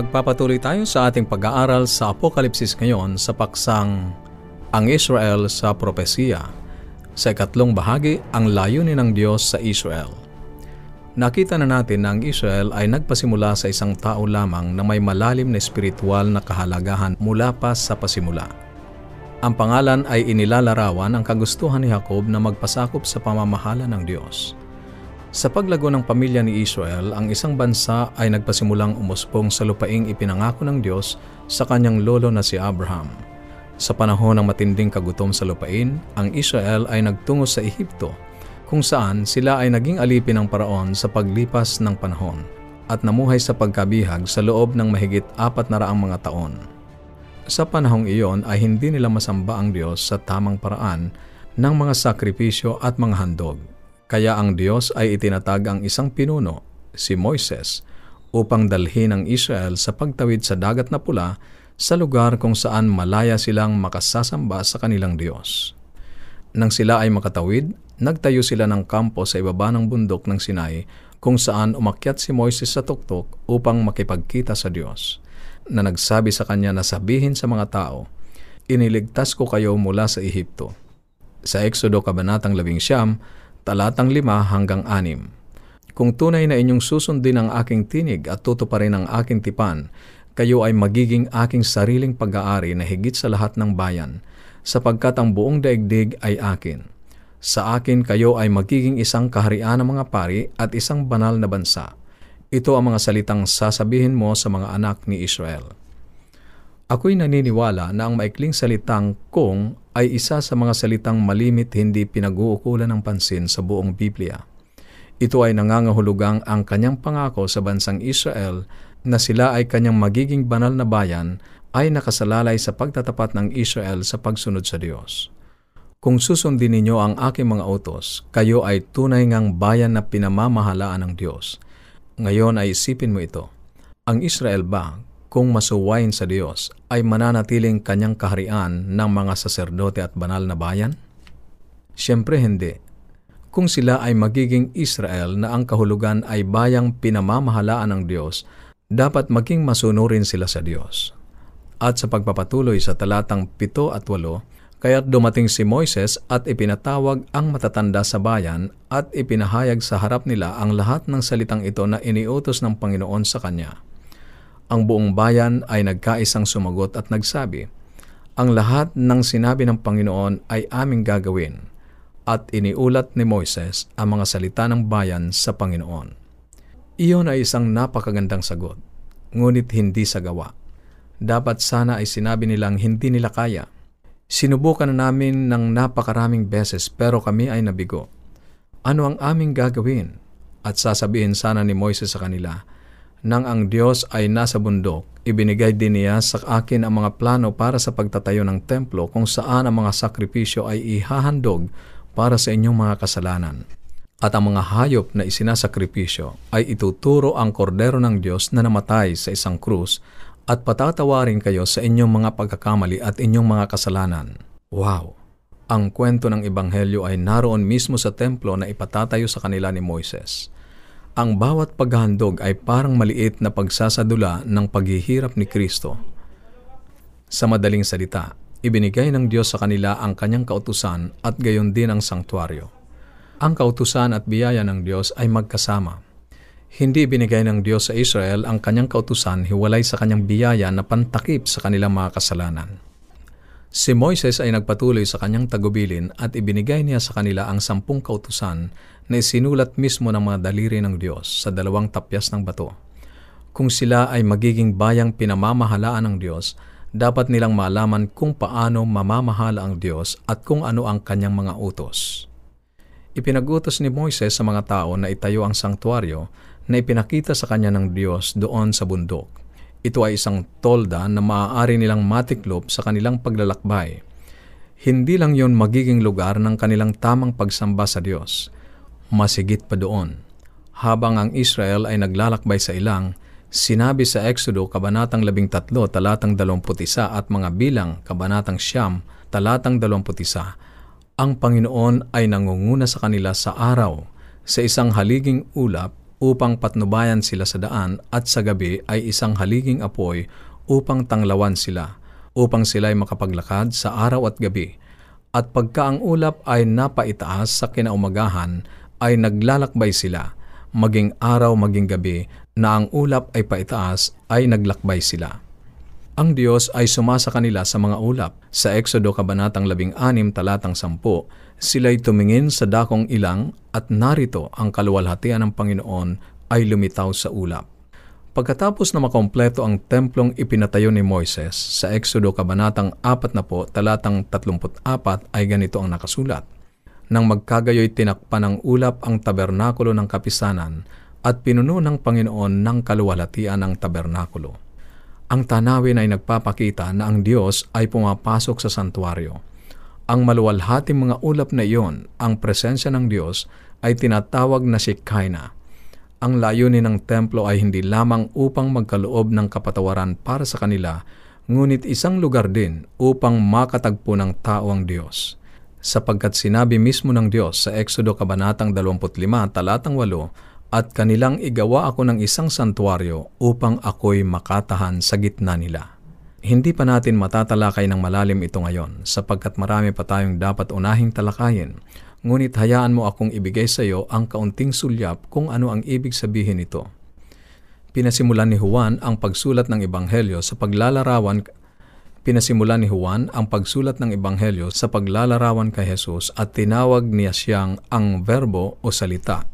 Magpapatuloy tayo sa ating pag-aaral sa Apokalipsis ngayon sa paksang Ang Israel sa Propesiya. Sa ikatlong bahagi, ang layunin ng Diyos sa Israel. Nakita na natin na ang Israel ay nagpasimula sa isang tao lamang na may malalim na espiritual na kahalagahan mula pa sa pasimula. Ang pangalan ay inilalarawan ang kagustuhan ni Jacob na magpasakop sa pamamahala ng Diyos. Sa paglago ng pamilya ni Israel, ang isang bansa ay nagpasimulang umuspong sa lupaing ipinangako ng Diyos sa kanyang lolo na si Abraham. Sa panahon ng matinding kagutom sa lupain, ang Israel ay nagtungo sa Ehipto, kung saan sila ay naging alipin ng paraon sa paglipas ng panahon at namuhay sa pagkabihag sa loob ng mahigit apat na raang mga taon. Sa panahong iyon ay hindi nila masamba ang Diyos sa tamang paraan ng mga sakripisyo at mga handog kaya ang Diyos ay itinatag ang isang pinuno, si Moises, upang dalhin ang Israel sa pagtawid sa dagat na pula sa lugar kung saan malaya silang makasasamba sa kanilang Diyos. Nang sila ay makatawid, nagtayo sila ng kampo sa ibaba ng bundok ng Sinai kung saan umakyat si Moises sa tuktok upang makipagkita sa Diyos, na nagsabi sa kanya na sabihin sa mga tao, Iniligtas ko kayo mula sa Ehipto. Sa Exodo Kabanatang 11, talatang 5 hanggang 6. Kung tunay na inyong susundin ang aking tinig at tutuparin ang aking tipan, kayo ay magiging aking sariling pag-aari na higit sa lahat ng bayan, sapagkat ang buong daigdig ay akin. Sa akin kayo ay magiging isang kaharian ng mga pari at isang banal na bansa. Ito ang mga salitang sasabihin mo sa mga anak ni Israel. Ako'y naniniwala na ang maikling salitang kung ay isa sa mga salitang malimit hindi pinag-uukulan ng pansin sa buong Biblia. Ito ay nangangahulugang ang kanyang pangako sa bansang Israel na sila ay kanyang magiging banal na bayan ay nakasalalay sa pagtatapat ng Israel sa pagsunod sa Diyos. Kung susundin ninyo ang aking mga utos, kayo ay tunay ngang bayan na pinamamahalaan ng Diyos. Ngayon ay isipin mo ito. Ang Israel ba, kung masuwayin sa Diyos ay mananatiling kanyang kaharian ng mga saserdote at banal na bayan? Siyempre hindi. Kung sila ay magiging Israel na ang kahulugan ay bayang pinamamahalaan ng Diyos, dapat maging masunurin sila sa Diyos. At sa pagpapatuloy sa talatang 7 at 8, kaya't dumating si Moises at ipinatawag ang matatanda sa bayan at ipinahayag sa harap nila ang lahat ng salitang ito na iniutos ng Panginoon sa kanya ang buong bayan ay nagkaisang sumagot at nagsabi, Ang lahat ng sinabi ng Panginoon ay aming gagawin at iniulat ni Moises ang mga salita ng bayan sa Panginoon. Iyon ay isang napakagandang sagot, ngunit hindi sa gawa. Dapat sana ay sinabi nilang hindi nila kaya. Sinubukan na namin ng napakaraming beses pero kami ay nabigo. Ano ang aming gagawin? At sasabihin sana ni Moises sa kanila, nang ang Diyos ay nasa bundok, ibinigay din niya sa akin ang mga plano para sa pagtatayo ng templo kung saan ang mga sakripisyo ay ihahandog para sa inyong mga kasalanan. At ang mga hayop na isinasakripisyo ay ituturo ang kordero ng Diyos na namatay sa isang krus at patatawarin kayo sa inyong mga pagkakamali at inyong mga kasalanan. Wow! Ang kwento ng Ebanghelyo ay naroon mismo sa templo na ipatatayo sa kanila ni Moises. Ang bawat paghahandog ay parang maliit na pagsasadula ng paghihirap ni Kristo. Sa madaling salita, ibinigay ng Diyos sa kanila ang kanyang kautusan at gayon din ang sangtuaryo. Ang kautusan at biyaya ng Diyos ay magkasama. Hindi binigay ng Diyos sa Israel ang kanyang kautusan hiwalay sa kanyang biyaya na pantakip sa kanilang mga kasalanan. Si Moises ay nagpatuloy sa kanyang tagubilin at ibinigay niya sa kanila ang sampung kautusan na isinulat mismo ng mga daliri ng Diyos sa dalawang tapyas ng bato. Kung sila ay magiging bayang pinamamahalaan ng Diyos, dapat nilang malaman kung paano mamamahala ang Diyos at kung ano ang kanyang mga utos. Ipinagutos ni Moises sa mga tao na itayo ang sangtuaryo na ipinakita sa kanya ng Diyos doon sa bundok ito ay isang tolda na maaari nilang matiklop sa kanilang paglalakbay. Hindi lang yon magiging lugar ng kanilang tamang pagsamba sa Diyos. Masigit pa doon. Habang ang Israel ay naglalakbay sa ilang, sinabi sa Exodo Kabanatang 13, talatang 21 at mga bilang Kabanatang Siyam, talatang 21, ang Panginoon ay nangunguna sa kanila sa araw, sa isang haliging ulap upang patnubayan sila sa daan at sa gabi ay isang haliging apoy upang tanglawan sila, upang sila ay makapaglakad sa araw at gabi. At pagka ang ulap ay napaitaas sa kinaumagahan, ay naglalakbay sila, maging araw maging gabi, na ang ulap ay paitaas ay naglakbay sila. Ang Diyos ay sumasa kanila sa mga ulap. Sa Exodo Kabanatang 16 talatang 10, sila'y tumingin sa dakong ilang at narito ang kaluwalhatian ng Panginoon ay lumitaw sa ulap. Pagkatapos na makompleto ang templong ipinatayo ni Moises sa Exodo Kabanatang 4 na po talatang 34 ay ganito ang nakasulat. Nang magkagayoy tinakpan ng ulap ang tabernakulo ng kapisanan at pinuno ng Panginoon ng kaluwalhatian ng tabernakulo. Ang tanawin ay nagpapakita na ang Diyos ay pumapasok sa santuario. Ang maluwalhating mga ulap na iyon, ang presensya ng Diyos, ay tinatawag na si Kaina. Ang layunin ng templo ay hindi lamang upang magkaloob ng kapatawaran para sa kanila, ngunit isang lugar din upang makatagpo ng tao ang Diyos. Sapagkat sinabi mismo ng Diyos sa Exodo Kabanatang 25, talatang 8, at kanilang igawa ako ng isang santuaryo upang ako'y makatahan sa gitna nila. Hindi pa natin matatalakay ng malalim ito ngayon sapagkat marami pa tayong dapat unahing talakayin, ngunit hayaan mo akong ibigay sa iyo ang kaunting sulyap kung ano ang ibig sabihin nito. Pinasimulan ni Juan ang pagsulat ng Ebanghelyo sa paglalarawan Pinasimulan ni Juan ang pagsulat ng Ebanghelyo sa paglalarawan kay Jesus at tinawag niya siyang ang verbo o salita.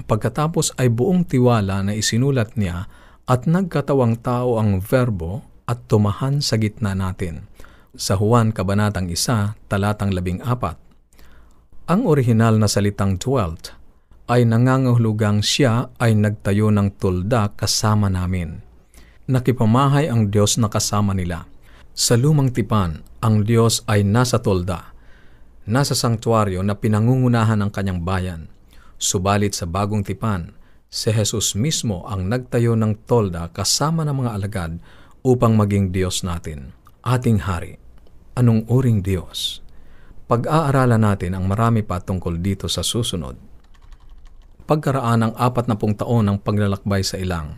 Pagkatapos ay buong tiwala na isinulat niya at nagkatawang tao ang verbo at tumahan sa gitna natin. Sa Juan Kabanatang 1, talatang 14. Ang orihinal na salitang dwelt ay nangangahulugang siya ay nagtayo ng tulda kasama namin. Nakipamahay ang Diyos na kasama nila. Sa lumang tipan, ang Diyos ay nasa tulda, nasa sanktuaryo na pinangungunahan ng kanyang bayan – Subalit sa bagong tipan, si Jesus mismo ang nagtayo ng tolda kasama ng mga alagad upang maging Diyos natin, ating hari. Anong uring Diyos? Pag-aaralan natin ang marami pa tungkol dito sa susunod. Pagkaraan ng apat na pung taon ng paglalakbay sa ilang,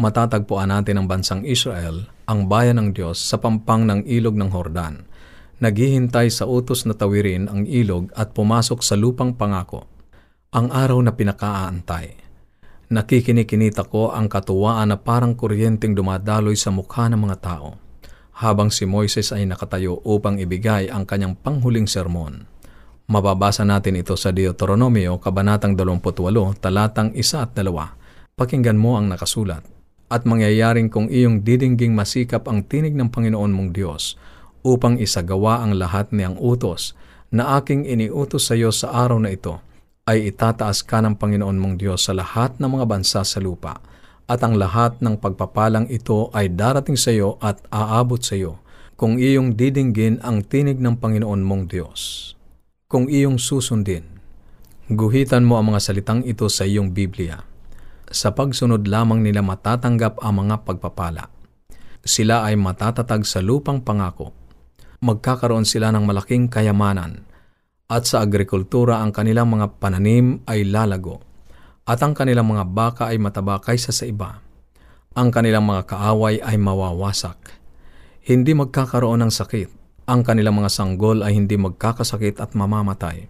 matatagpuan natin ang bansang Israel, ang bayan ng Diyos sa pampang ng ilog ng Hordan. Naghihintay sa utos na tawirin ang ilog at pumasok sa lupang pangako ang araw na pinakaaantay. Nakikinikinita ko ang katuwaan na parang kuryenteng dumadaloy sa mukha ng mga tao, habang si Moises ay nakatayo upang ibigay ang kanyang panghuling sermon. Mababasa natin ito sa Deuteronomio, Kabanatang 28, talatang 1 at 2. Pakinggan mo ang nakasulat. At mangyayaring kung iyong didingging masikap ang tinig ng Panginoon mong Diyos upang isagawa ang lahat niyang utos na aking iniutos sa iyo sa araw na ito, ay itataas ka ng Panginoon mong Diyos sa lahat ng mga bansa sa lupa, at ang lahat ng pagpapalang ito ay darating sa iyo at aabot sa iyo, kung iyong didinggin ang tinig ng Panginoon mong Diyos. Kung iyong susundin, guhitan mo ang mga salitang ito sa iyong Biblia. Sa pagsunod lamang nila matatanggap ang mga pagpapala. Sila ay matatatag sa lupang pangako. Magkakaroon sila ng malaking kayamanan at sa agrikultura ang kanilang mga pananim ay lalago, at ang kanilang mga baka ay mataba kaysa sa iba. Ang kanilang mga kaaway ay mawawasak. Hindi magkakaroon ng sakit. Ang kanilang mga sanggol ay hindi magkakasakit at mamamatay.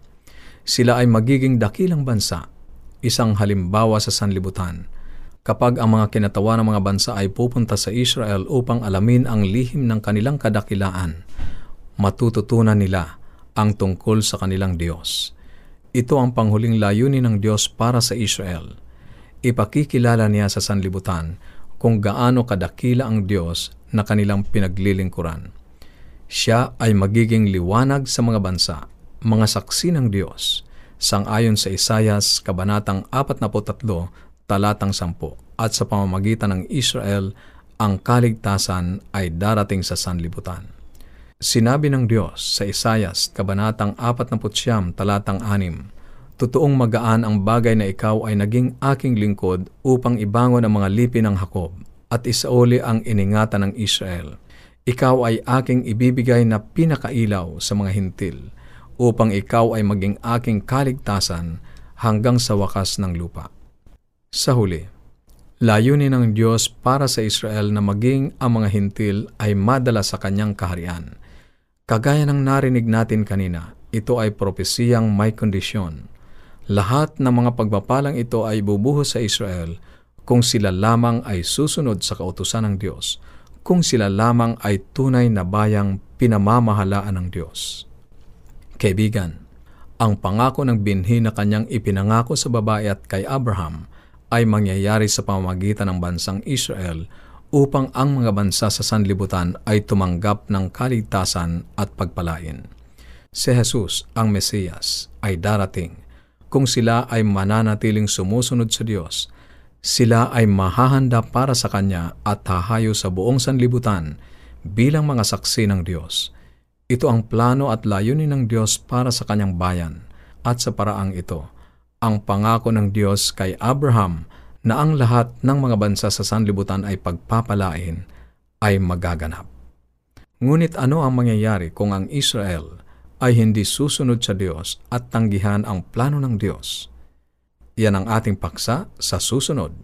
Sila ay magiging dakilang bansa, isang halimbawa sa sanlibutan. Kapag ang mga kinatawa ng mga bansa ay pupunta sa Israel upang alamin ang lihim ng kanilang kadakilaan, matututunan nila ang tungkol sa kanilang Diyos. Ito ang panghuling layunin ng Diyos para sa Israel. Ipakikilala niya sa sanlibutan kung gaano kadakila ang Diyos na kanilang pinaglilingkuran. Siya ay magiging liwanag sa mga bansa, mga saksi ng Diyos, sangayon sa Isayas, Kabanatang 43, talatang 10, at sa pamamagitan ng Israel, ang kaligtasan ay darating sa sanlibutan. Sinabi ng Diyos sa Isayas, Kabanatang 49, talatang 6, Totoong magaan ang bagay na ikaw ay naging aking lingkod upang ibangon ang mga lipi ng Hakob at isauli ang iningatan ng Israel. Ikaw ay aking ibibigay na pinakailaw sa mga hintil upang ikaw ay maging aking kaligtasan hanggang sa wakas ng lupa. Sa huli, layunin ng Diyos para sa Israel na maging ang mga hintil ay madala sa kanyang kaharian. Kagaya ng narinig natin kanina, ito ay propesiyang may kondisyon. Lahat ng mga pagpapalang ito ay bubuhos sa Israel kung sila lamang ay susunod sa kautusan ng Diyos, kung sila lamang ay tunay na bayang pinamamahalaan ng Diyos. Kaibigan, ang pangako ng binhi na kanyang ipinangako sa babae at kay Abraham ay mangyayari sa pamamagitan ng bansang Israel upang ang mga bansa sa sanlibutan ay tumanggap ng kaligtasan at pagpalain. Si Jesus, ang Mesiyas, ay darating. Kung sila ay mananatiling sumusunod sa Diyos, sila ay mahahanda para sa Kanya at hahayo sa buong sanlibutan bilang mga saksi ng Diyos. Ito ang plano at layunin ng Diyos para sa Kanyang bayan at sa paraang ito, ang pangako ng Diyos kay Abraham na ang lahat ng mga bansa sa sanlibutan ay pagpapalain ay magaganap. Ngunit ano ang mangyayari kung ang Israel ay hindi susunod sa Diyos at tanggihan ang plano ng Diyos? Yan ang ating paksa sa susunod.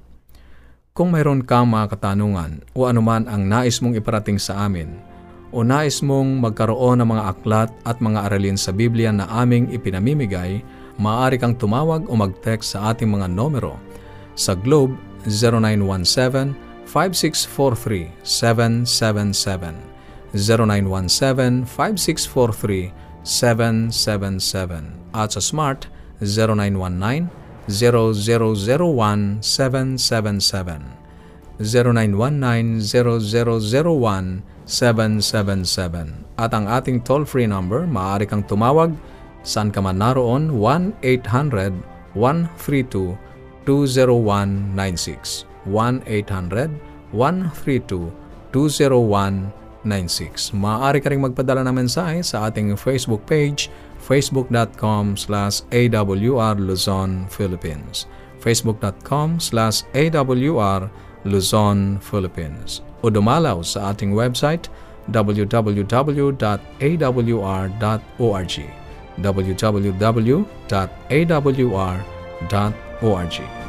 Kung mayroon kang mga katanungan o anuman ang nais mong iparating sa amin, o nais mong magkaroon ng mga aklat at mga aralin sa Biblia na aming ipinamimigay, maaari kang tumawag o mag-text sa ating mga numero sa Globe 0917-5643-777 0917-5643-777 at sa Smart 0919-0001-777 0919-0001-777 at ang ating toll-free number maaari kang tumawag saan ka man naroon 1-800-132 20196 1-800-132-20196. Maaari ka rin magpadala ng mensahe sa ating Facebook page, facebook.com slash awr Luzon, Philippines. facebook.com slash awr Luzon, Philippines. O dumalaw sa ating website, www.awr.org www.awr.org org.